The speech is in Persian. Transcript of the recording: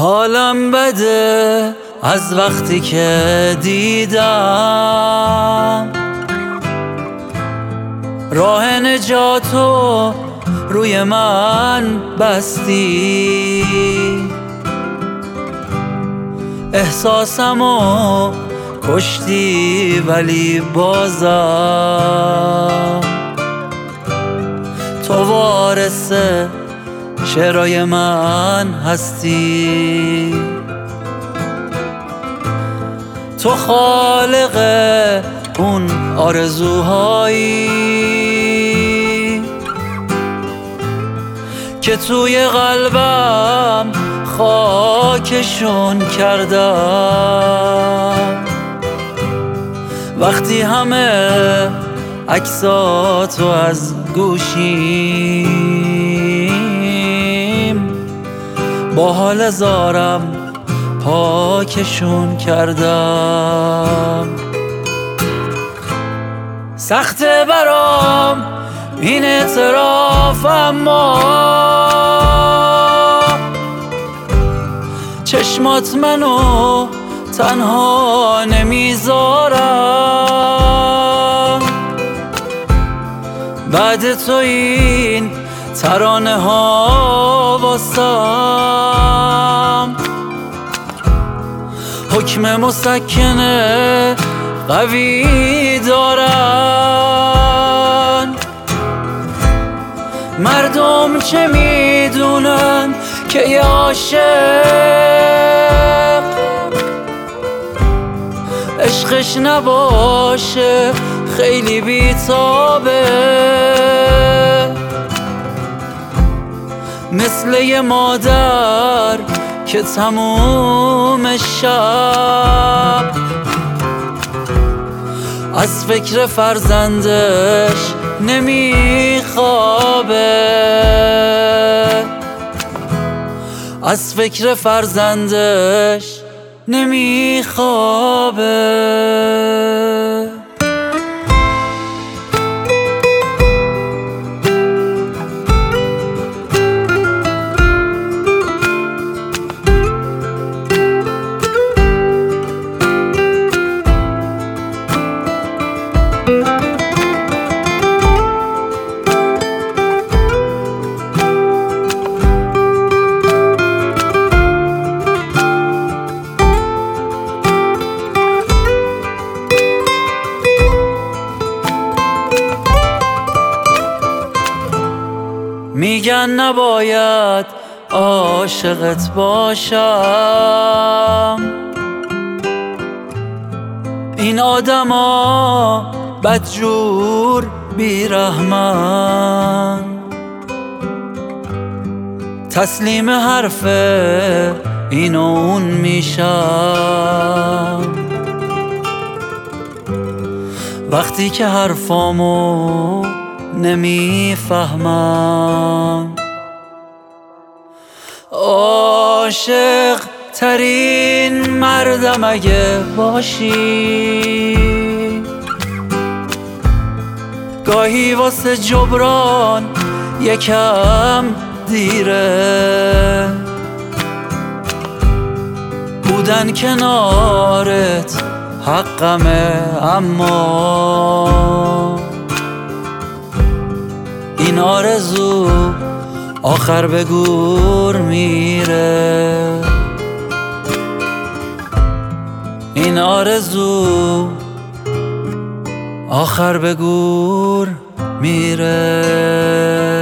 حالم بده از وقتی که دیدم. راه نجاتو روی من بستی. احساسمو کشتی ولی بازم. تو وارث شعرای من هستی. تو خالق اون آرزوهایی که توی قلبم خاکشون کردم وقتی همه عکساتو از گوشیم با حال زارم پاکشون کردم. سخته برام این اعتراف اما چشمات منو تنها نمی‌ذارم بعد تو این ترانه ها واسم. حکم مسکنه قوی دارن. مردم چه می‌دونن که یه عاشق؟ عشقش نباشه خیلی بیتابه. مثل یه مادر که تموم شب. از فکر فرزندش نمیخوابه. از فکر فرزندش نمیخوابه. میگن نباید عاشقت باشم. این آدما بدجور بیرحمن. تسلیم حرف این و اون میشم وقتی که حرفامو نمی‌فهمم. عاشق ترین مردم اگه باشی گاهی واسه جبران یکم دیره. بودن کنارت حقمه اما این آرزو آخر به گور میره. این آرزو آخر به گور میره.